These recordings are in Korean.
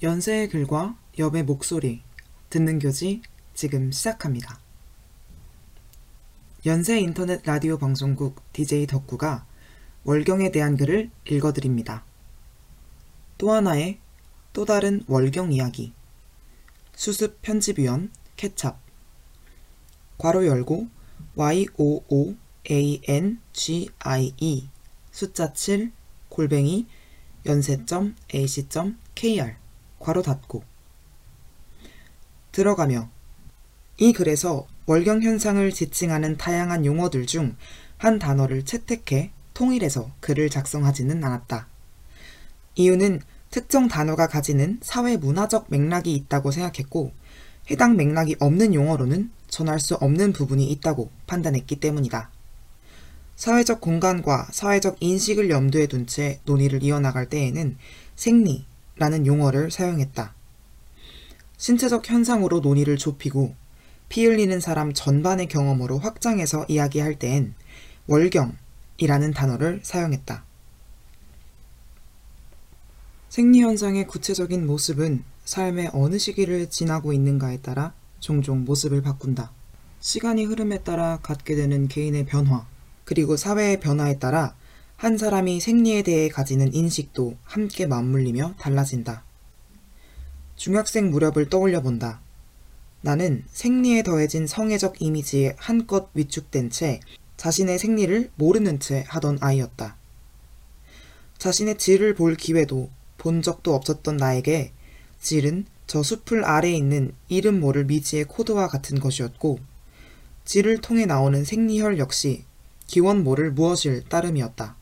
연세의 글과 엽의 목소리 듣는 교지 지금 시작합니다. 연세 인터넷 라디오 방송국 DJ 덕구가 월경에 대한 글을 읽어드립니다. 또 하나의 또 다른 월경 이야기 수습 편집위원 케찹 괄호 열고 y-o-o-a-n-g-i-e 숫자 7 골뱅이 연세.ac.kr 괄호 닫고 들어가며 이 글에서 월경 현상을 지칭하는 다양한 용어들 중 한 단어를 채택해 통일해서 글을 작성하지는 않았다. 이유는 특정 단어가 가지는 사회 문화적 맥락이 있다고 생각했고 해당 맥락이 없는 용어로는 전할 수 없는 부분이 있다고 판단했기 때문이다. 사회적 공간과 사회적 인식을 염두에 둔 채 논의를 이어나갈 때에는 생리 라는 용어를 사용했다. 신체적 현상으로 논의를 좁히고 피 흘리는 사람 전반의 경험으로 확장해서 이야기할 때엔 월경이라는 단어를 사용했다. 생리현상의 구체적인 모습은 삶의 어느 시기를 지나고 있는가에 따라 종종 모습을 바꾼다. 시간이 흐름에 따라 갖게 되는 개인의 변화, 그리고 사회의 변화에 따라 한 사람이 생리에 대해 가지는 인식도 함께 맞물리며 달라진다. 중학생 무렵을 떠올려 본다. 나는 생리에 더해진 성애적 이미지에 한껏 위축된 채 자신의 생리를 모르는 채 하던 아이였다. 자신의 질을 볼 기회도 본 적도 없었던 나에게 질은 저 숲을 아래에 있는 이름 모를 미지의 코드와 같은 것이었고 질을 통해 나오는 생리혈 역시 기원 모를 무엇일 따름이었다.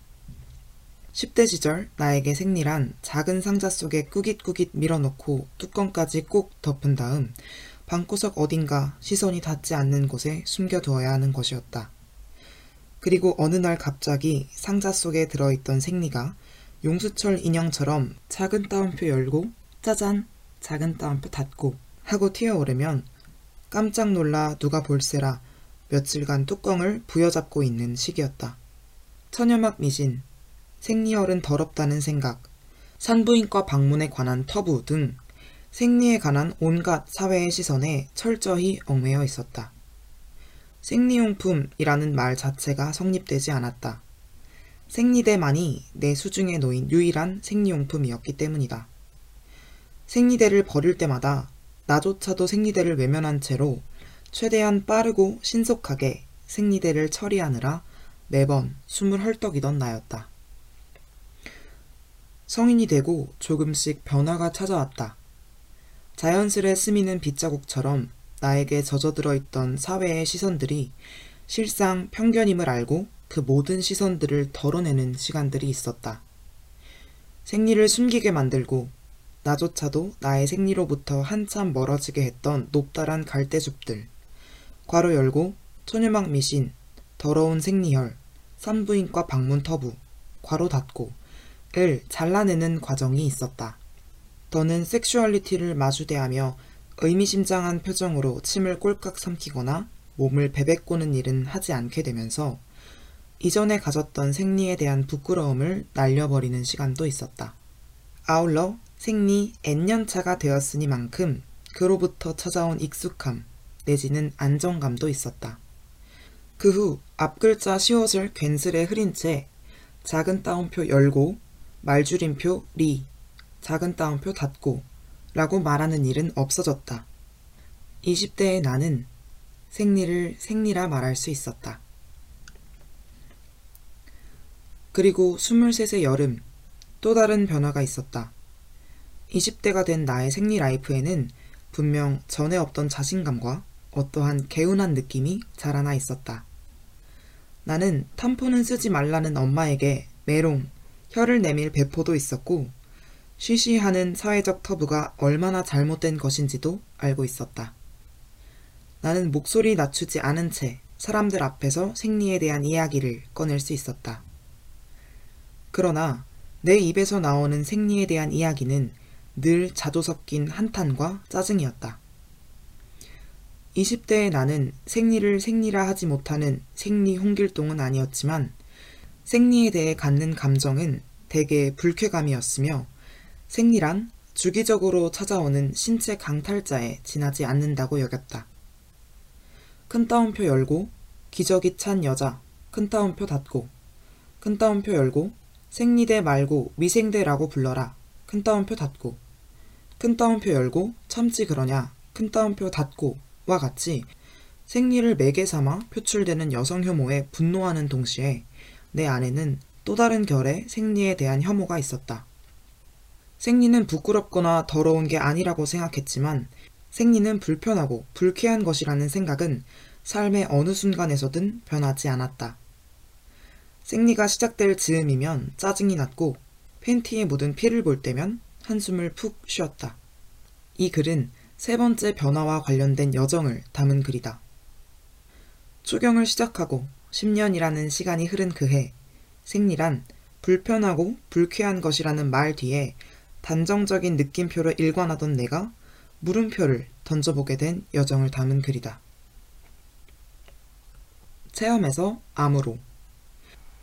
10대 시절 나에게 생리란 작은 상자 속에 꾸깃꾸깃 밀어넣고 뚜껑까지 꼭 덮은 다음 방구석 어딘가 시선이 닿지 않는 곳에 숨겨두어야 하는 것이었다. 그리고 어느 날 갑자기 상자 속에 들어있던 생리가 용수철 인형처럼 작은 따옴표 열고 짜잔 작은 따옴표 닫고 하고 튀어오르면 깜짝 놀라 누가 볼세라 며칠간 뚜껑을 부여잡고 있는 시기였다. 천연막 미신, 생리혈은 더럽다는 생각, 산부인과 방문에 관한 터부 등 생리에 관한 온갖 사회의 시선에 철저히 얽매여 있었다. 생리용품이라는 말 자체가 성립되지 않았다. 생리대만이 내 수중에 놓인 유일한 생리용품이었기 때문이다. 생리대를 버릴 때마다 나조차도 생리대를 외면한 채로 최대한 빠르고 신속하게 생리대를 처리하느라 매번 숨을 헐떡이던 나였다. 성인이 되고 조금씩 변화가 찾아왔다. 자연스레 스미는 빗자국처럼 나에게 젖어들어 있던 사회의 시선들이 실상 편견임을 알고 그 모든 시선들을 덜어내는 시간들이 있었다. 생리를 숨기게 만들고 나조차도 나의 생리로부터 한참 멀어지게 했던 높다란 갈대숲들. 괄호 열고 처녀막 미신, 더러운 생리혈, 산부인과 방문 터부, 괄호 닫고 을 잘라내는 과정이 있었다. 더는 sexuality를 마주대하며 의미심장한 표정으로 침을 꼴깍 삼키거나 몸을 베베꼬는 일은 하지 않게 되면서 이전에 가졌던 생리에 대한 부끄러움을 날려버리는 시간도 있었다. 아울러 생리 N년차가 되었으니만큼 그로부터 찾아온 익숙함 내지는 안정감도 있었다. 그 후 앞글자 시옷을 괜스레 흐린 채 작은 따옴표 열고 말줄임표 리 작은 따옴표 닫고 라고 말하는 일은 없어졌다. 20대의 나는 생리를 생리라 말할 수 있었다. 그리고 23세 여름 또 다른 변화가 있었다. 20대가 된 나의 생리 라이프에는 분명 전에 없던 자신감과 어떠한 개운한 느낌이 자라나 있었다. 나는 탐포는 쓰지 말라는 엄마에게 메롱, 혀를 내밀 배포도 있었고 쉬쉬하는 사회적 터부가 얼마나 잘못된 것인지도 알고 있었다. 나는 목소리 낮추지 않은 채 사람들 앞에서 생리에 대한 이야기를 꺼낼 수 있었다. 그러나 내 입에서 나오는 생리에 대한 이야기는 늘 자조 섞인 한탄과 짜증이었다. 20대의 나는 생리를 생리라 하지 못하는 생리 홍길동은 아니었지만 생리에 대해 갖는 감정은 대개 불쾌감이었으며 생리란 주기적으로 찾아오는 신체 강탈자에 지나지 않는다고 여겼다. 큰 따옴표 열고 기저귀 찬 여자 큰 따옴표 닫고 큰 따옴표 열고 생리대 말고 미생대라고 불러라 큰 따옴표 닫고 큰 따옴표 열고 참지 그러냐 큰 따옴표 닫고 와 같이 생리를 매개 삼아 표출되는 여성 혐오에 분노하는 동시에 내 안에는 또 다른 결의 생리에 대한 혐오가 있었다. 생리는 부끄럽거나 더러운 게 아니라고 생각했지만 생리는 불편하고 불쾌한 것이라는 생각은 삶의 어느 순간에서든 변하지 않았다. 생리가 시작될 즈음이면 짜증이 났고 팬티에 묻은 피를 볼 때면 한숨을 푹 쉬었다. 이 글은 세 번째 변화와 관련된 여정을 담은 글이다. 추경을 시작하고 10년이라는 시간이 흐른 그 해, 생리란 불편하고 불쾌한 것이라는 말 뒤에 단정적인 느낌표를 일관하던 내가 물음표를 던져보게 된 여정을 담은 글이다. 체험에서 암으로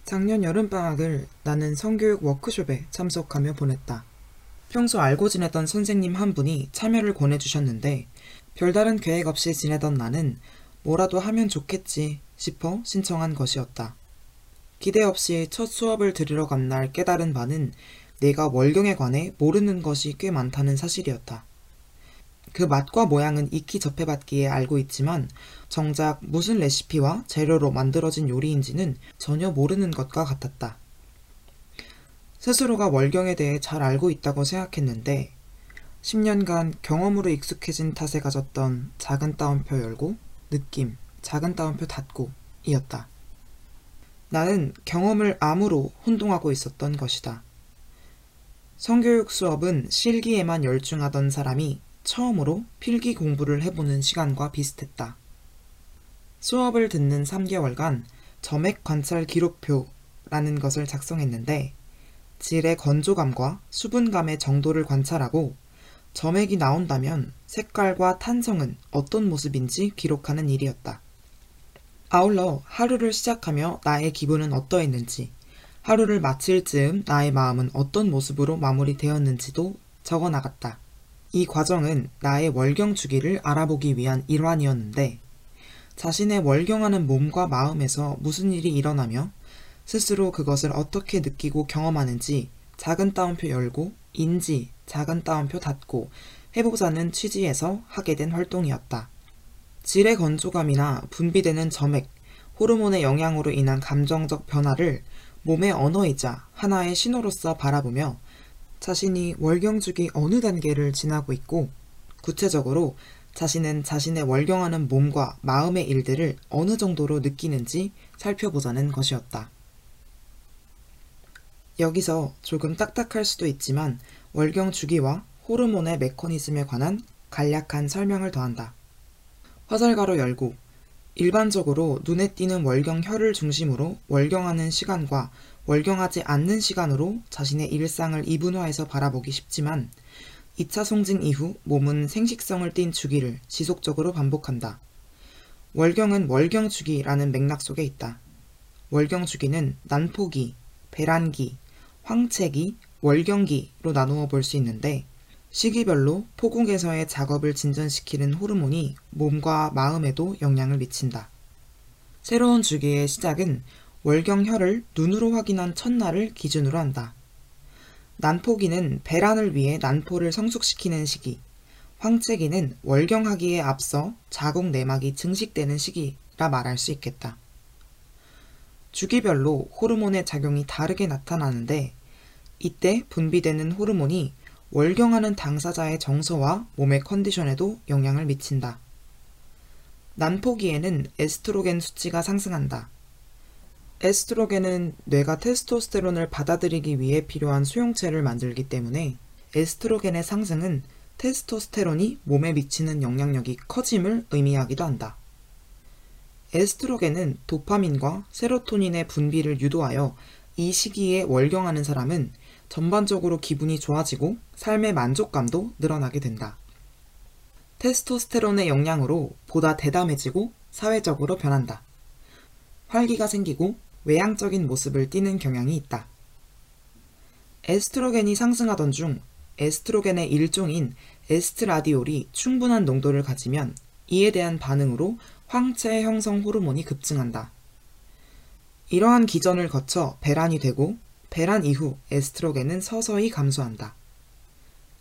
작년 여름방학을 나는 성교육 워크숍에 참석하며 보냈다. 평소 알고 지내던 선생님 한 분이 참여를 권해주셨는데 별다른 계획 없이 지내던 나는 뭐라도 하면 좋겠지 싶어 신청한 것이었다. 기대 없이 첫 수업을 들으러 간 날 깨달은 바는 내가 월경에 관해 모르는 것이 꽤 많다는 사실이었다. 그 맛과 모양은 익히 접해봤기에 알고 있지만 정작 무슨 레시피와 재료로 만들어진 요리인지는 전혀 모르는 것과 같았다. 스스로가 월경에 대해 잘 알고 있다고 생각했는데 10년간 경험으로 익숙해진 탓에 가졌던 작은 따옴표 열고 느낌, 작은 따옴표 닫고 이었다. 나는 경험을 암으로 혼동하고 있었던 것이다. 성교육 수업은 실기에만 열중하던 사람이 처음으로 필기 공부를 해보는 시간과 비슷했다. 수업을 듣는 3개월간 점액 관찰 기록표라는 것을 작성했는데 질의 건조감과 수분감의 정도를 관찰하고 점액이 나온다면 색깔과 탄성은 어떤 모습인지 기록하는 일이었다. 아울러 하루를 시작하며 나의 기분은 어떠했는지, 하루를 마칠 즈음 나의 마음은 어떤 모습으로 마무리되었는지도 적어 나갔다. 이 과정은 나의 월경 주기를 알아보기 위한 일환이었는데 자신의 월경하는 몸과 마음에서 무슨 일이 일어나며 스스로 그것을 어떻게 느끼고 경험하는지 작은 따옴표 열고 인지 작은 따옴표 닫고 해보자는 취지에서 하게 된 활동이었다. 질의 건조감이나 분비되는 점액, 호르몬의 영향으로 인한 감정적 변화를 몸의 언어이자 하나의 신호로서 바라보며 자신이 월경 주기 어느 단계를 지나고 있고 구체적으로 자신은 자신의 월경하는 몸과 마음의 일들을 어느 정도로 느끼는지 살펴보자는 것이었다. 여기서 조금 딱딱할 수도 있지만 월경 주기와 호르몬의 메커니즘에 관한 간략한 설명을 더한다. 화살가로 열고 일반적으로 눈에 띄는 월경혈을 중심으로 월경하는 시간과 월경하지 않는 시간으로 자신의 일상을 이분화해서 바라보기 쉽지만 2차 송진 이후 몸은 생식성을 띤 주기를 지속적으로 반복한다. 월경은 월경 주기라는 맥락 속에 있다. 월경 주기는 난포기, 배란기, 황체기, 월경기로 나누어 볼 수 있는데 시기별로 포궁에서의 작업을 진전시키는 호르몬이 몸과 마음에도 영향을 미친다. 새로운 주기의 시작은 월경혈을 눈으로 확인한 첫날을 기준으로 한다. 난포기는 배란을 위해 난포를 성숙시키는 시기, 황체기는 월경하기에 앞서 자궁 내막이 증식되는 시기라 말할 수 있겠다. 주기별로 호르몬의 작용이 다르게 나타나는데 이때 분비되는 호르몬이 월경하는 당사자의 정서와 몸의 컨디션에도 영향을 미친다. 난포기에는 에스트로겐 수치가 상승한다. 에스트로겐은 뇌가 테스토스테론을 받아들이기 위해 필요한 수용체를 만들기 때문에 에스트로겐의 상승은 테스토스테론이 몸에 미치는 영향력이 커짐을 의미하기도 한다. 에스트로겐은 도파민과 세로토닌의 분비를 유도하여 이 시기에 월경하는 사람은 전반적으로 기분이 좋아지고 삶의 만족감도 늘어나게 된다. 테스토스테론의 영향으로 보다 대담해지고 사회적으로 변한다. 활기가 생기고 외향적인 모습을 띠는 경향이 있다. 에스트로겐이 상승하던 중 에스트로겐의 일종인 에스트라디올이 충분한 농도를 가지면 이에 대한 반응으로 황체 형성 호르몬이 급증한다. 이러한 기전을 거쳐 배란이 되고 배란 이후 에스트로겐은 서서히 감소한다.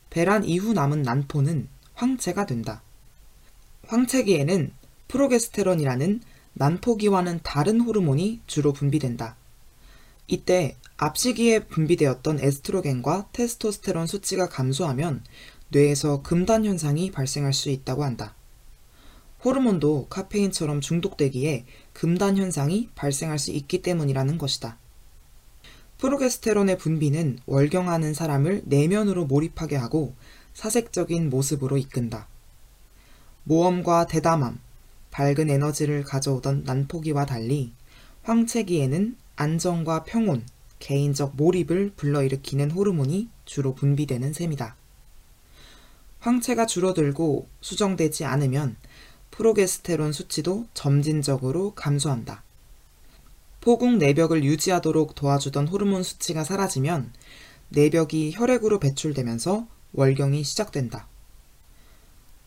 배란 이후 남은 난포는 황체가 된다. 황체기에는 프로게스테론이라는 난포기와는 다른 호르몬이 주로 분비된다. 이때 앞시기에 분비되었던 에스트로겐과 테스토스테론 수치가 감소하면 뇌에서 금단 현상이 발생할 수 있다고 한다. 호르몬도 카페인처럼 중독되기에 금단 현상이 발생할 수 있기 때문이라는 것이다. 프로게스테론의 분비는 월경하는 사람을 내면으로 몰입하게 하고 사색적인 모습으로 이끈다. 모험과 대담함, 밝은 에너지를 가져오던 난포기와 달리 황체기에는 안정과 평온, 개인적 몰입을 불러일으키는 호르몬이 주로 분비되는 셈이다. 황체가 줄어들고 수정되지 않으면 프로게스테론 수치도 점진적으로 감소한다. 포궁 내벽을 유지하도록 도와주던 호르몬 수치가 사라지면 내벽이 혈액으로 배출되면서 월경이 시작된다.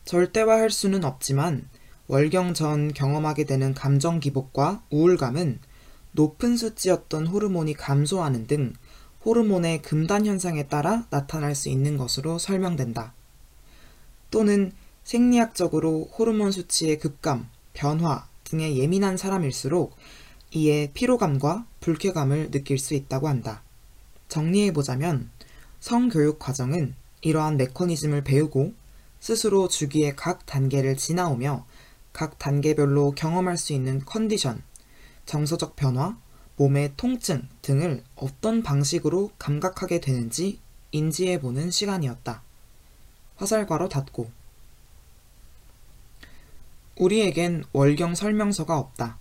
절대화할 수는 없지만 월경 전 경험하게 되는 감정 기복과 우울감은 높은 수치였던 호르몬이 감소하는 등 호르몬의 금단 현상에 따라 나타날 수 있는 것으로 설명된다. 또는 생리학적으로 호르몬 수치의 급감, 변화 등에 예민한 사람일수록 이에 피로감과 불쾌감을 느낄 수 있다고 한다. 정리해보자면 성교육 과정은 이러한 메커니즘을 배우고 스스로 주기의 각 단계를 지나오며 각 단계별로 경험할 수 있는 컨디션, 정서적 변화, 몸의 통증 등을 어떤 방식으로 감각하게 되는지 인지해보는 시간이었다. 화살괄호 닫고 우리에겐 월경 설명서가 없다.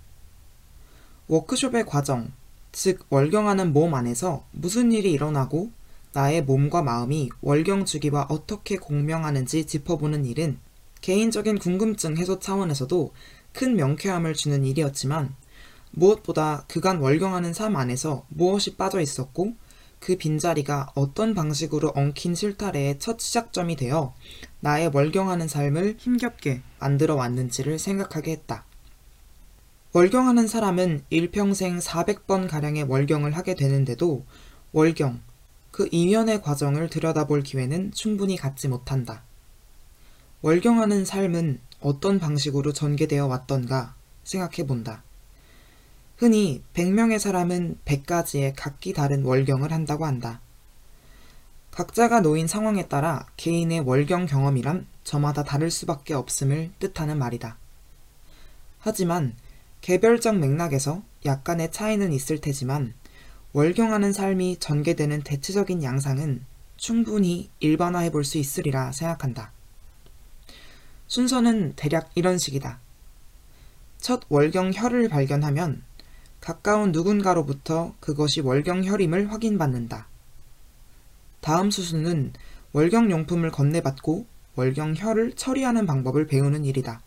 워크숍의 과정, 즉 월경하는 몸 안에서 무슨 일이 일어나고 나의 몸과 마음이 월경 주기와 어떻게 공명하는지 짚어보는 일은 개인적인 궁금증 해소 차원에서도 큰 명쾌함을 주는 일이었지만 무엇보다 그간 월경하는 삶 안에서 무엇이 빠져 있었고 그 빈자리가 어떤 방식으로 엉킨 실타래의 첫 시작점이 되어 나의 월경하는 삶을 힘겹게 만들어 왔는지를 생각하게 했다. 월경하는 사람은 일평생 400번 가량의 월경을 하게 되는데도 월경, 그 이면의 과정을 들여다볼 기회는 충분히 갖지 못한다. 월경하는 삶은 어떤 방식으로 전개되어 왔던가 생각해 본다. 흔히 100명의 사람은 100가지의 각기 다른 월경을 한다고 한다. 각자가 놓인 상황에 따라 개인의 월경 경험이란 저마다 다를 수밖에 없음을 뜻하는 말이다. 하지만 개별적 맥락에서 약간의 차이는 있을 테지만 월경하는 삶이 전개되는 대체적인 양상은 충분히 일반화해 볼 수 있으리라 생각한다. 순서는 대략 이런 식이다. 첫 월경 혈을 발견하면 가까운 누군가로부터 그것이 월경 혈임을 확인받는다. 다음 수순은 월경 용품을 건네받고 월경 혈을 처리하는 방법을 배우는 일이다.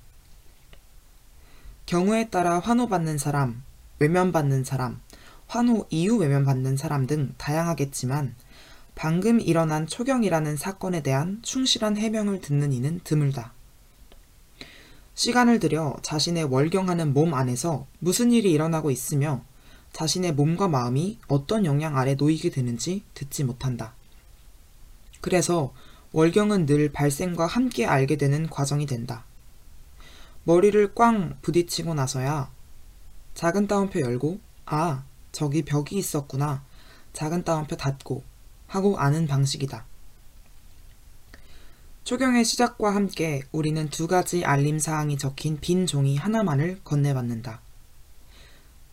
경우에 따라 환호받는 사람, 외면받는 사람, 환호 이후 외면받는 사람 등 다양하겠지만 방금 일어난 초경이라는 사건에 대한 충실한 해명을 듣는 이는 드물다. 시간을 들여 자신의 월경하는 몸 안에서 무슨 일이 일어나고 있으며 자신의 몸과 마음이 어떤 영향 아래 놓이게 되는지 듣지 못한다. 그래서 월경은 늘 발생과 함께 알게 되는 과정이 된다. 머리를 꽝 부딪히고 나서야 작은 따옴표 열고, 아, 저기 벽이 있었구나. 작은 따옴표 닫고 하고 아는 방식이다. 초경의 시작과 함께 우리는 두 가지 알림사항이 적힌 빈 종이 하나만을 건네받는다.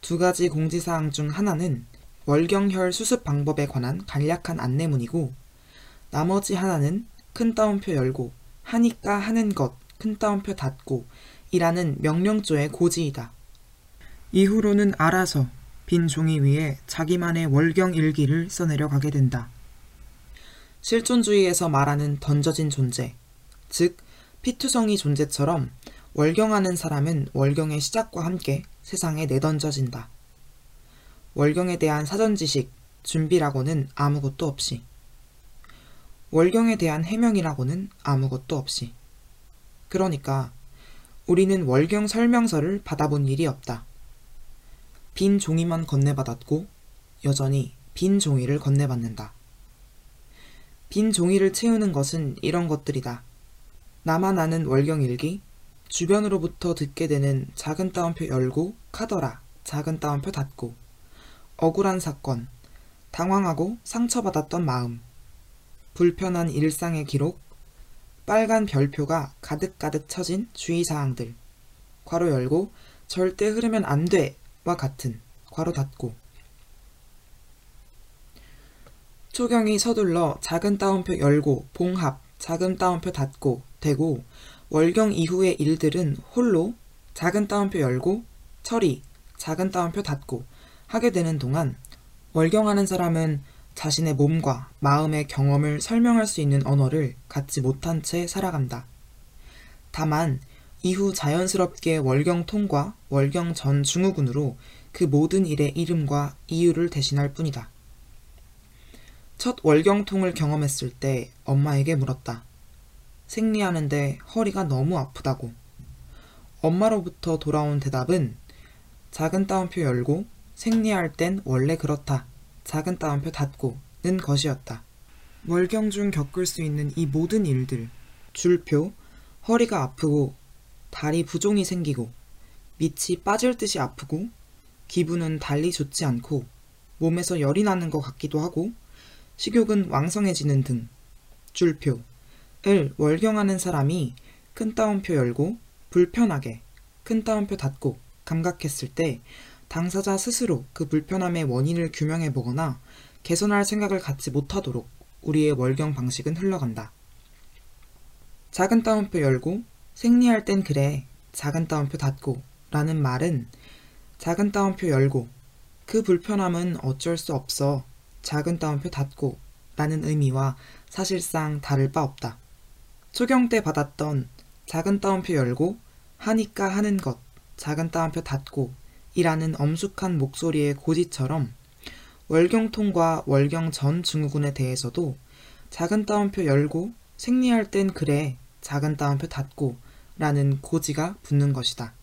두 가지 공지사항 중 하나는 월경혈 수습 방법에 관한 간략한 안내문이고 나머지 하나는 큰 따옴표 열고 하니까 하는 것 큰 따옴표 닫고 이라는 명령조의 고지이다. 이후로는 알아서 빈 종이 위에 자기만의 월경 일기를 써내려 가게 된다. 실존주의에서 말하는 던져진 존재, 즉 피투성이 존재처럼 월경하는 사람은 월경의 시작과 함께 세상에 내던져진다. 월경에 대한 사전 지식, 준비라고는 아무것도 없이. 월경에 대한 해명이라고는 아무것도 없이. 그러니까 우리는 월경 설명서를 받아본 일이 없다. 빈 종이만 건네받았고 여전히 빈 종이를 건네받는다. 빈 종이를 채우는 것은 이런 것들이다. 나만 아는 월경일기, 주변으로부터 듣게 되는 작은 따옴표 열고 카더라, 작은 따옴표 닫고, 억울한 사건, 당황하고 상처받았던 마음, 불편한 일상의 기록, 빨간 별표가 가득가득 쳐진 주의사항들, 괄호 열고, 절대 흐르면 안 돼! 와 같은, 괄호 닫고, 초경이 서둘러 작은 따옴표 열고, 봉합, 작은 따옴표 닫고, 되고, 월경 이후의 일들은 홀로 작은 따옴표 열고, 처리, 작은 따옴표 닫고 하게 되는 동안 월경하는 사람은 자신의 몸과 마음의 경험을 설명할 수 있는 언어를 갖지 못한 채 살아간다. 다만 이후 자연스럽게 월경통과 월경 전 증후군으로 그 모든 일의 이름과 이유를 대신할 뿐이다. 첫 월경통을 경험했을 때 엄마에게 물었다. 생리하는데 허리가 너무 아프다고. 엄마로부터 돌아온 대답은 작은 따옴표 열고 생리할 땐 원래 그렇다. 작은 따옴표 닫고는 것이었다. 월경 중 겪을 수 있는 이 모든 일들. 줄표, 허리가 아프고 다리 부종이 생기고 밑이 빠질 듯이 아프고 기분은 달리 좋지 않고 몸에서 열이 나는 것 같기도 하고 식욕은 왕성해지는 등 줄표, 을 월경하는 사람이 큰 따옴표 열고 불편하게 큰 따옴표 닫고 감각했을 때 당사자 스스로 그 불편함의 원인을 규명해 보거나 개선할 생각을 갖지 못하도록 우리의 월경 방식은 흘러간다. 작은 따옴표 열고 생리할 땐 그래 작은 따옴표 닫고 라는 말은 작은 따옴표 열고 그 불편함은 어쩔 수 없어 작은 따옴표 닫고 라는 의미와 사실상 다를 바 없다. 초경 때 받았던 작은 따옴표 열고 하니까 하는 것 작은 따옴표 닫고 이라는 엄숙한 목소리의 고지처럼 월경통과 월경 전 증후군에 대해서도 작은 따옴표 열고 생리할 땐 그래 작은 따옴표 닫고 라는 고지가 붙는 것이다.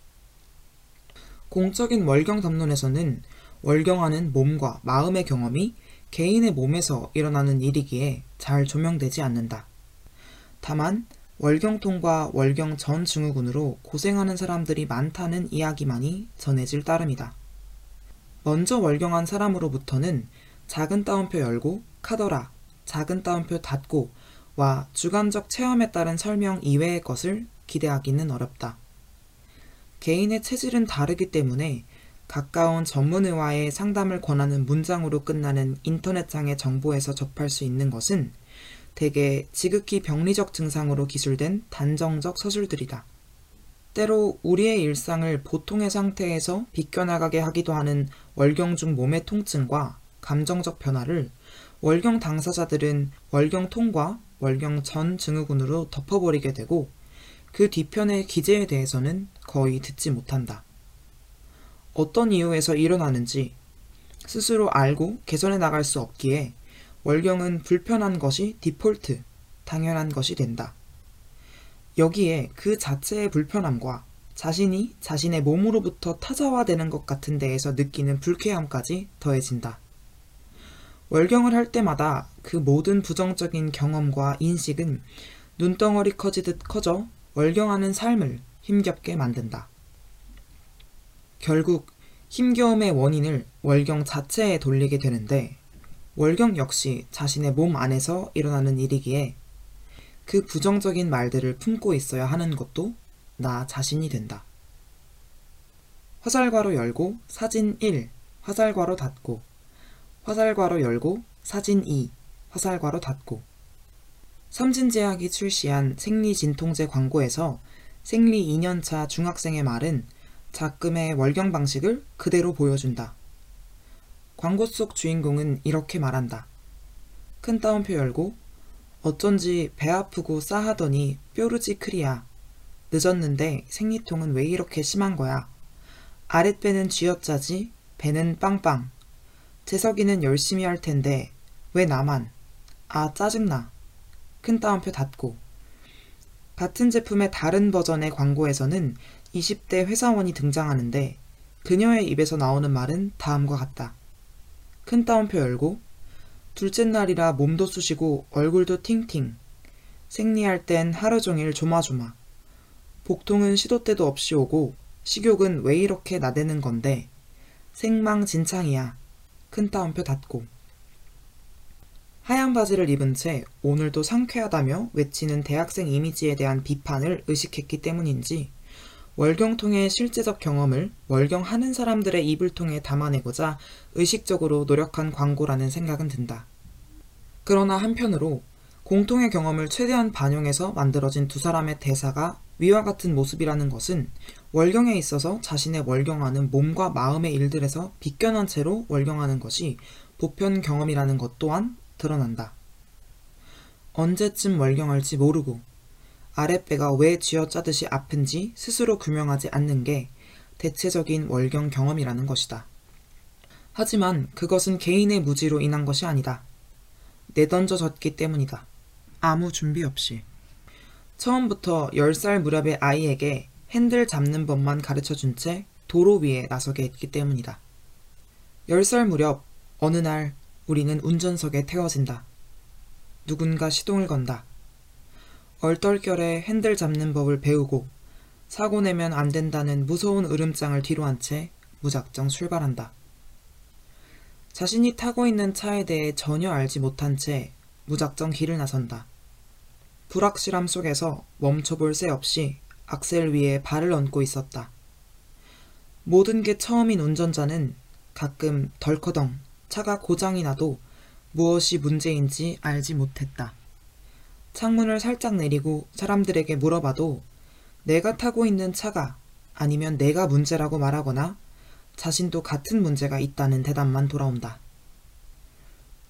공적인 월경 담론에서는 월경하는 몸과 마음의 경험이 개인의 몸에서 일어나는 일이기에 잘 조명되지 않는다. 다만 월경통과 월경 전 증후군으로 고생하는 사람들이 많다는 이야기만이 전해질 따름이다. 먼저 월경한 사람으로부터는 작은 따옴표 열고 카더라, 작은 따옴표 닫고 와 주관적 체험에 따른 설명 이외의 것을 기대하기는 어렵다. 개인의 체질은 다르기 때문에 가까운 전문의와의 상담을 권하는 문장으로 끝나는 인터넷상의 정보에서 접할 수 있는 것은 대개 지극히 병리적 증상으로 기술된 단정적 서술들이다. 때로 우리의 일상을 보통의 상태에서 비껴나가게 하기도 하는 월경 중 몸의 통증과 감정적 변화를 월경 당사자들은 월경통과 월경 전 증후군으로 덮어버리게 되고 그 뒤편의 기제에 대해서는 거의 듣지 못한다. 어떤 이유에서 일어나는지 스스로 알고 개선해 나갈 수 없기에 월경은 불편한 것이 디폴트, 당연한 것이 된다. 여기에 그 자체의 불편함과 자신이 자신의 몸으로부터 타자화되는 것 같은 데에서 느끼는 불쾌함까지 더해진다. 월경을 할 때마다 그 모든 부정적인 경험과 인식은 눈덩어리 커지듯 커져 월경하는 삶을 힘겹게 만든다. 결국 힘겨움의 원인을 월경 자체에 돌리게 되는데 월경 역시 자신의 몸 안에서 일어나는 일이기에 그 부정적인 말들을 품고 있어야 하는 것도 나 자신이 된다. 화살괄호 열고 사진 1, 화살괄호 닫고 화살괄호 열고 사진 2, 화살괄호 닫고 삼진제약이 출시한 생리진통제 광고에서 생리 2년차 중학생의 말은 작금의 월경 방식을 그대로 보여준다. 광고 속 주인공은 이렇게 말한다. 큰 따옴표 열고 어쩐지 배 아프고 싸하더니 뾰루지 크리야. 늦었는데 생리통은 왜 이렇게 심한 거야. 아랫배는 쥐어짜지 배는 빵빵. 재석이는 열심히 할 텐데 왜 나만. 아 짜증나. 큰 따옴표 닫고 같은 제품의 다른 버전의 광고에서는 20대 회사원이 등장하는데 그녀의 입에서 나오는 말은 다음과 같다. 큰 따옴표 열고 둘째 날이라 몸도 쑤시고 얼굴도 팅팅. 생리할 땐 하루 종일 조마조마. 복통은 시도 때도 없이 오고 식욕은 왜 이렇게 나대는 건데 생망진창이야. 큰 따옴표 닫고. 하얀 바지를 입은 채 오늘도 상쾌하다며 외치는 대학생 이미지에 대한 비판을 의식했기 때문인지 월경통의 실제적 경험을 월경하는 사람들의 입을 통해 담아내고자 의식적으로 노력한 광고라는 생각은 든다. 그러나 한편으로 공통의 경험을 최대한 반영해서 만들어진 두 사람의 대사가 위와 같은 모습이라는 것은 월경에 있어서 자신의 월경하는 몸과 마음의 일들에서 비껴난 채로 월경하는 것이 보편 경험이라는 것 또한 드러난다. 언제쯤 월경할지 모르고 아랫배가 왜 쥐어짜듯이 아픈지 스스로 규명하지 않는 게 대체적인 월경 경험이라는 것이다. 하지만 그것은 개인의 무지로 인한 것이 아니다. 내던져졌기 때문이다. 아무 준비 없이. 처음부터 10살 무렵의 아이에게 핸들 잡는 법만 가르쳐 준 채 도로 위에 나서게 했기 때문이다. 10살 무렵 어느 날 우리는 운전석에 태워진다. 누군가 시동을 건다. 얼떨결에 핸들 잡는 법을 배우고 사고 내면 안 된다는 무서운 으름장을 뒤로 한 채 무작정 출발한다. 자신이 타고 있는 차에 대해 전혀 알지 못한 채 무작정 길을 나선다. 불확실함 속에서 멈춰볼 새 없이 악셀 위에 발을 얹고 있었다. 모든 게 처음인 운전자는 가끔 덜커덩 차가 고장이 나도 무엇이 문제인지 알지 못했다. 창문을 살짝 내리고 사람들에게 물어봐도 내가 타고 있는 차가 아니면 내가 문제라고 말하거나 자신도 같은 문제가 있다는 대답만 돌아온다.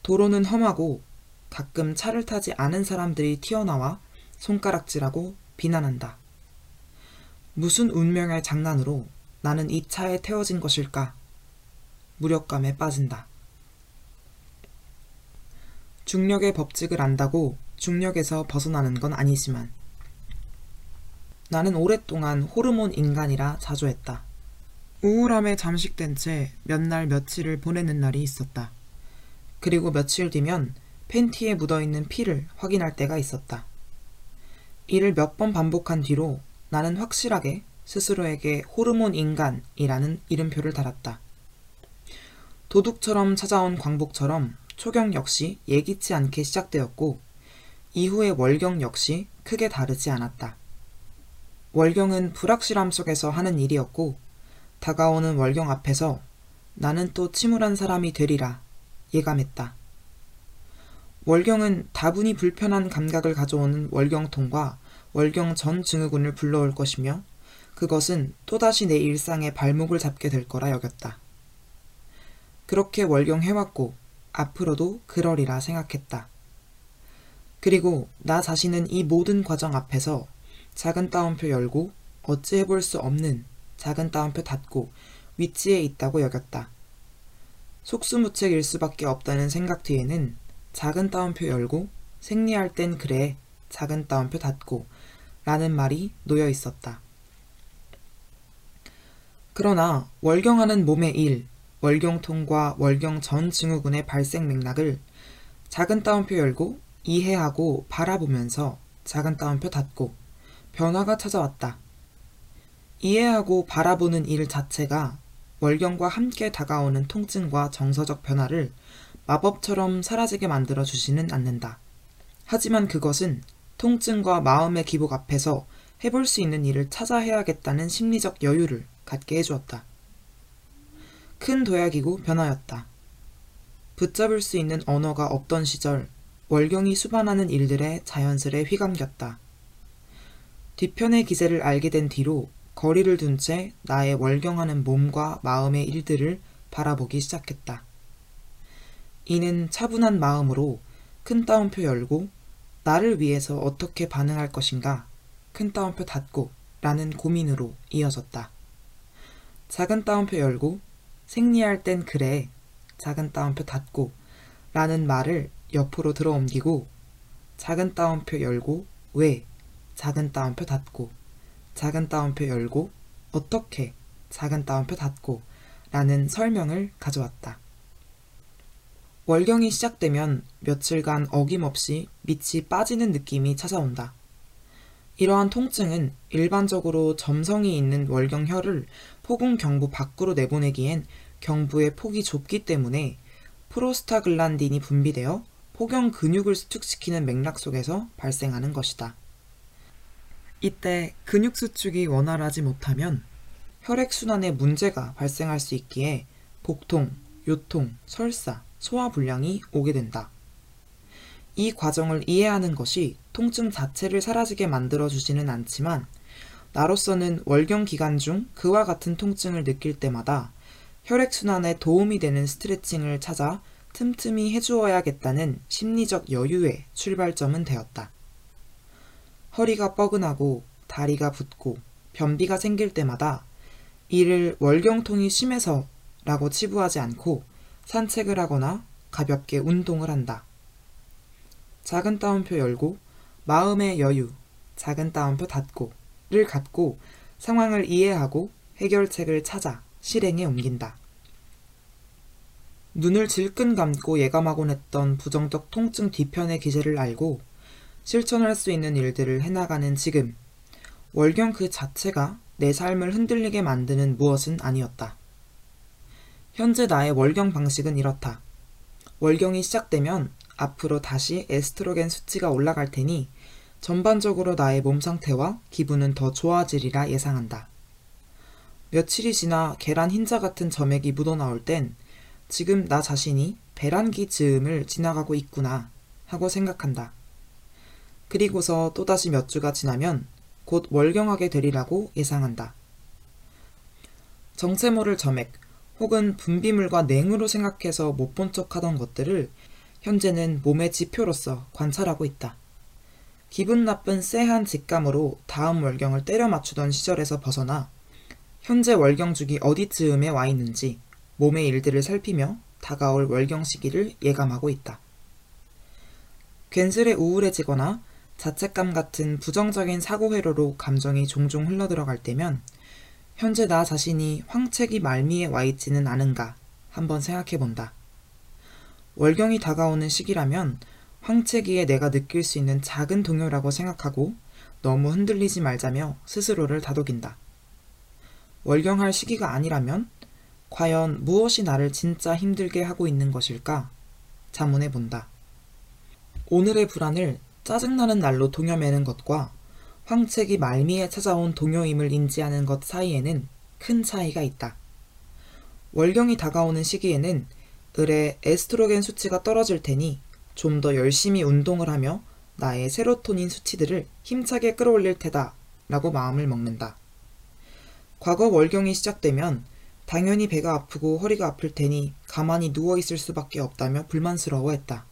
도로는 험하고 가끔 차를 타지 않은 사람들이 튀어나와 손가락질하고 비난한다. 무슨 운명의 장난으로 나는 이 차에 태워진 것일까? 무력감에 빠진다. 중력의 법칙을 안다고 중력에서 벗어나는 건 아니지만 나는 오랫동안 호르몬 인간이라 자조했다. 우울함에 잠식된 채 몇 날 며칠을 보내는 날이 있었다. 그리고 며칠 뒤면 팬티에 묻어있는 피를 확인할 때가 있었다. 이를 몇 번 반복한 뒤로 나는 확실하게 스스로에게 호르몬 인간이라는 이름표를 달았다. 도둑처럼 찾아온 광복처럼 초경 역시 예기치 않게 시작되었고 이후의 월경 역시 크게 다르지 않았다. 월경은 불확실함 속에서 하는 일이었고 다가오는 월경 앞에서 나는 또 침울한 사람이 되리라 예감했다. 월경은 다분히 불편한 감각을 가져오는 월경통과 월경 전 증후군을 불러올 것이며 그것은 또다시 내 일상의 발목을 잡게 될 거라 여겼다. 그렇게 월경해왔고 앞으로도 그러리라 생각했다. 그리고 나 자신은 이 모든 과정 앞에서 작은 따옴표 열고 어찌 해볼 수 없는 작은 따옴표 닫고 위치에 있다고 여겼다. 속수무책일 수밖에 없다는 생각 뒤에는 작은 따옴표 열고 생리할 땐 그래 작은 따옴표 닫고 라는 말이 놓여 있었다. 그러나 월경하는 몸의 일, 월경통과 월경 전 증후군의 발생 맥락을 작은 따옴표 열고 이해하고 바라보면서 작은 따옴표 닫고 변화가 찾아왔다. 이해하고 바라보는 일 자체가 월경과 함께 다가오는 통증과 정서적 변화를 마법처럼 사라지게 만들어 주지는 않는다. 하지만 그것은 통증과 마음의 기복 앞에서 해볼 수 있는 일을 찾아 해야겠다는 심리적 여유를 갖게 해주었다. 큰 도약이고 변화였다. 붙잡을 수 있는 언어가 없던 시절 월경이 수반하는 일들에 자연스레 휘감겼다. 뒤편의 기세를 알게 된 뒤로 거리를 둔 채 나의 월경하는 몸과 마음의 일들을 바라보기 시작했다. 이는 차분한 마음으로 큰 따옴표 열고 나를 위해서 어떻게 반응할 것인가 큰 따옴표 닫고 라는 고민으로 이어졌다. 작은 따옴표 열고 생리할 땐 그래. 작은 따옴표 닫고. 라는 말을 옆으로 들어 옮기고 작은 따옴표 열고 왜 작은 따옴표 닫고 작은 따옴표 열고 어떻게 작은 따옴표 닫고 라는 설명을 가져왔다. 월경이 시작되면 며칠간 어김없이 밑이 빠지는 느낌이 찾아온다. 이러한 통증은 일반적으로 점성이 있는 월경혈을 포궁 경부 밖으로 내보내기엔 경부의 폭이 좁기 때문에 프로스타글란딘이 분비되어 포경 근육을 수축시키는 맥락 속에서 발생하는 것이다. 이때 근육 수축이 원활하지 못하면 혈액순환에 문제가 발생할 수 있기에 복통, 요통, 설사, 소화불량이 오게 된다. 이 과정을 이해하는 것이 통증 자체를 사라지게 만들어주지는 않지만 나로서는 월경 기간 중 그와 같은 통증을 느낄 때마다 혈액순환에 도움이 되는 스트레칭을 찾아 틈틈이 해주어야겠다는 심리적 여유의 출발점은 되었다. 허리가 뻐근하고 다리가 붓고 변비가 생길 때마다 이를 월경통이 심해서 라고 치부하지 않고 산책을 하거나 가볍게 운동을 한다. 작은 따옴표 열고 마음의 여유, 작은 따옴표 닫고를 갖고 상황을 이해하고 해결책을 찾아 실행에 옮긴다. 눈을 질끈 감고 예감하곤 했던 부정적 통증 뒤편의 기제를 알고 실천할 수 있는 일들을 해나가는 지금, 월경 그 자체가 내 삶을 흔들리게 만드는 무엇은 아니었다. 현재 나의 월경 방식은 이렇다. 월경이 시작되면 앞으로 다시 에스트로겐 수치가 올라갈 테니 전반적으로 나의 몸 상태와 기분은 더 좋아지리라 예상한다. 며칠이 지나 계란 흰자 같은 점액이 묻어나올 땐 지금 나 자신이 배란기 즈음을 지나가고 있구나 하고 생각한다. 그리고서 또다시 몇 주가 지나면 곧 월경하게 되리라고 예상한다. 정체 모를 점액 혹은 분비물과 냉으로 생각해서 못 본 척 하던 것들을 현재는 몸의 지표로서 관찰하고 있다. 기분 나쁜 쎄한 직감으로 다음 월경을 때려 맞추던 시절에서 벗어나 현재 월경 주기 어디쯤에 와 있는지 몸의 일들을 살피며 다가올 월경 시기를 예감하고 있다. 괜스레 우울해지거나 자책감 같은 부정적인 사고 회로로 감정이 종종 흘러들어갈 때면 현재 나 자신이 황책이 말미에 와 있지는 않은가 한번 생각해 본다. 월경이 다가오는 시기라면 황책이에 내가 느낄 수 있는 작은 동요라고 생각하고 너무 흔들리지 말자며 스스로를 다독인다. 월경할 시기가 아니라면 과연 무엇이 나를 진짜 힘들게 하고 있는 것일까? 자문해 본다. 오늘의 불안을 짜증나는 날로 동여매는 것과 황책이 말미에 찾아온 동요임을 인지하는 것 사이에는 큰 차이가 있다. 월경이 다가오는 시기에는 을의 에스트로겐 수치가 떨어질 테니 좀 더 열심히 운동을 하며 나의 세로토닌 수치들을 힘차게 끌어올릴 테다 라고 마음을 먹는다. 과거 월경이 시작되면 당연히 배가 아프고 허리가 아플 테니 가만히 누워 있을 수밖에 없다며 불만스러워 했다.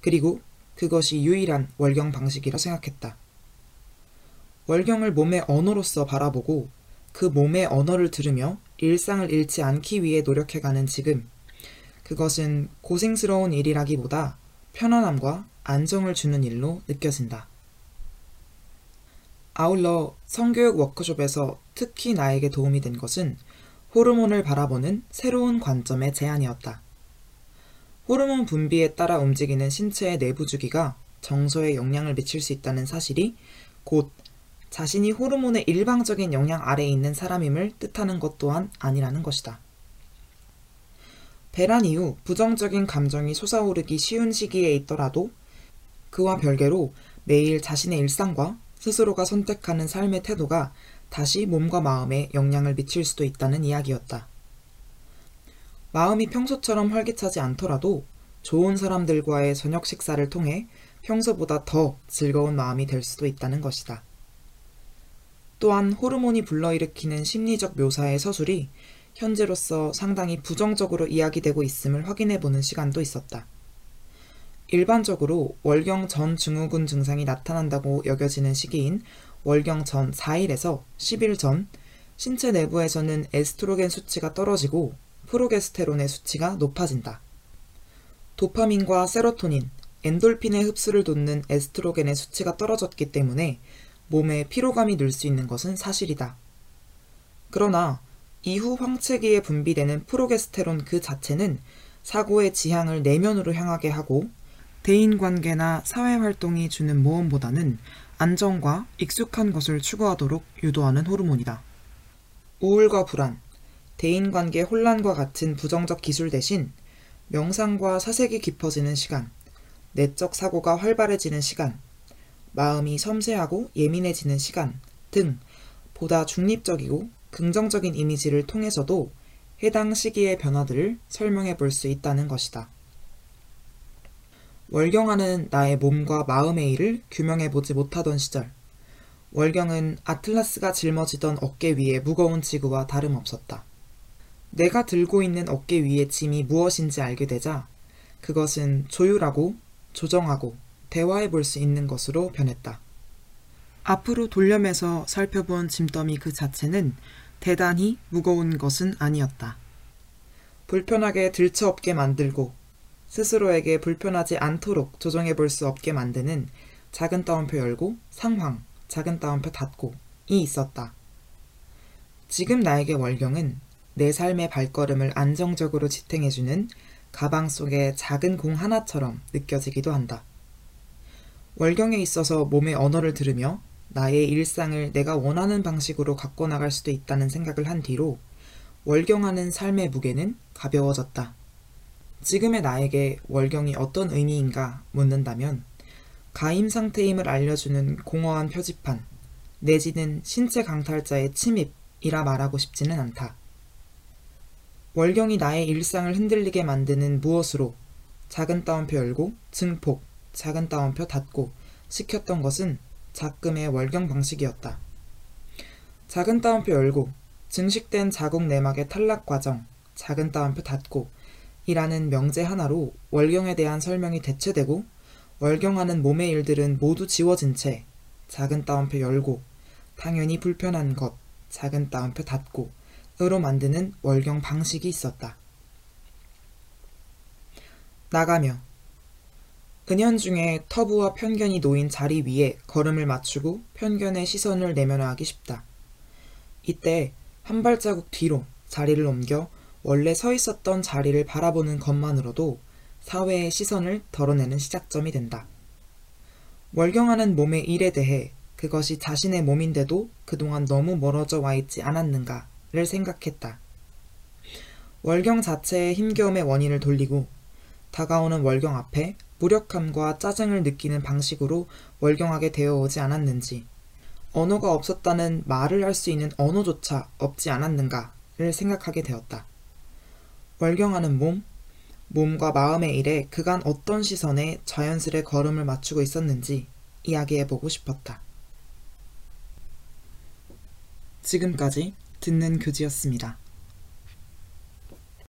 그리고 그것이 유일한 월경 방식이라 생각했다. 월경을 몸의 언어로서 바라보고 그 몸의 언어를 들으며 일상을 잃지 않기 위해 노력해가는 지금, 그것은 고생스러운 일이라기보다 편안함과 안정을 주는 일로 느껴진다. 아울러 성교육 워크숍에서 특히 나에게 도움이 된 것은 호르몬을 바라보는 새로운 관점의 제안이었다. 호르몬 분비에 따라 움직이는 신체의 내부 주기가 정서에 영향을 미칠 수 있다는 사실이 곧 자신이 호르몬의 일방적인 영향 아래에 있는 사람임을 뜻하는 것 또한 아니라는 것이다. 배란 이후 부정적인 감정이 솟아오르기 쉬운 시기에 있더라도 그와 별개로 매일 자신의 일상과 스스로가 선택하는 삶의 태도가 다시 몸과 마음에 영향을 미칠 수도 있다는 이야기였다. 마음이 평소처럼 활기차지 않더라도 좋은 사람들과의 저녁 식사를 통해 평소보다 더 즐거운 마음이 될 수도 있다는 것이다. 또한 호르몬이 불러일으키는 심리적 묘사의 서술이 현재로서 상당히 부정적으로 이야기되고 있음을 확인해 보는 시간도 있었다. 일반적으로 월경 전 증후군 증상이 나타난다고 여겨지는 시기인 월경 전 4일에서 10일 전 신체 내부에서는 에스트로겐 수치가 떨어지고 프로게스테론의 수치가 높아진다. 도파민과 세로토닌, 엔돌핀의 흡수를 돕는 에스트로겐의 수치가 떨어졌기 때문에 몸에 피로감이 늘 수 있는 것은 사실이다. 그러나 이후 황체기에 분비되는 프로게스테론 그 자체는 사고의 지향을 내면으로 향하게 하고 대인관계나 사회활동이 주는 모험보다는 안정과 익숙한 것을 추구하도록 유도하는 호르몬이다. 우울과 불안, 대인관계 혼란과 같은 부정적 기술 대신 명상과 사색이 깊어지는 시간, 내적 사고가 활발해지는 시간, 마음이 섬세하고 예민해지는 시간 등 보다 중립적이고 긍정적인 이미지를 통해서도 해당 시기의 변화들을 설명해 볼 수 있다는 것이다. 월경하는 나의 몸과 마음의 일을 규명해 보지 못하던 시절, 월경은 아틀라스가 짊어지던 어깨 위에 무거운 지구와 다름없었다. 내가 들고 있는 어깨 위의 짐이 무엇인지 알게 되자 그것은 조율하고 조정하고 대화해 볼 수 있는 것으로 변했다. 앞으로 돌려매서 살펴본 짐더미 그 자체는 대단히 무거운 것은 아니었다. 불편하게 들쳐없게 만들고 스스로에게 불편하지 않도록 조정해 볼 수 없게 만드는 작은 따옴표 열고 상황, 작은 따옴표 닫고 이 있었다. 지금 나에게 월경은 내 삶의 발걸음을 안정적으로 지탱해주는 가방 속의 작은 공 하나처럼 느껴지기도 한다. 월경에 있어서 몸의 언어를 들으며 나의 일상을 내가 원하는 방식으로 갖고 나갈 수도 있다는 생각을 한 뒤로 월경하는 삶의 무게는 가벼워졌다. 지금의 나에게 월경이 어떤 의미인가 묻는다면 가임 상태임을 알려주는 공허한 표지판 내지는 신체 강탈자의 침입이라 말하고 싶지는 않다. 월경이 나의 일상을 흔들리게 만드는 무엇으로 작은 따옴표 열고 증폭, 작은 따옴표 닫고 시켰던 것은 작금의 월경 방식이었다. 작은 따옴표 열고 증식된 자국 내막의 탈락 과정, 작은 따옴표 닫고 이라는 명제 하나로 월경에 대한 설명이 대체되고 월경하는 몸의 일들은 모두 지워진 채 작은 따옴표 열고 당연히 불편한 것, 작은 따옴표 닫고 으로 만드는 월경 방식이 있었다. 나가며 은연중에 터부와 편견이 놓인 자리 위에 걸음을 맞추고 편견의 시선을 내면화하기 쉽다. 이때 한 발자국 뒤로 자리를 옮겨 원래 서 있었던 자리를 바라보는 것만으로도 사회의 시선을 덜어내는 시작점이 된다. 월경하는 몸의 일에 대해 그것이 자신의 몸인데도 그동안 너무 멀어져 와 있지 않았는가 를 생각했다. 월경 자체의 힘겨움의 원인을 돌리고 다가오는 월경 앞에 무력함과 짜증을 느끼는 방식으로 월경하게 되어 오지 않았는지, 언어가 없었다는 말을 할 수 있는 언어조차 없지 않았는가를 생각하게 되었다. 월경하는 몸, 몸과 마음의 일에 그간 어떤 시선에 자연스레 걸음을 맞추고 있었는지 이야기해보고 싶었다. 지금까지 듣는 교지였습니다.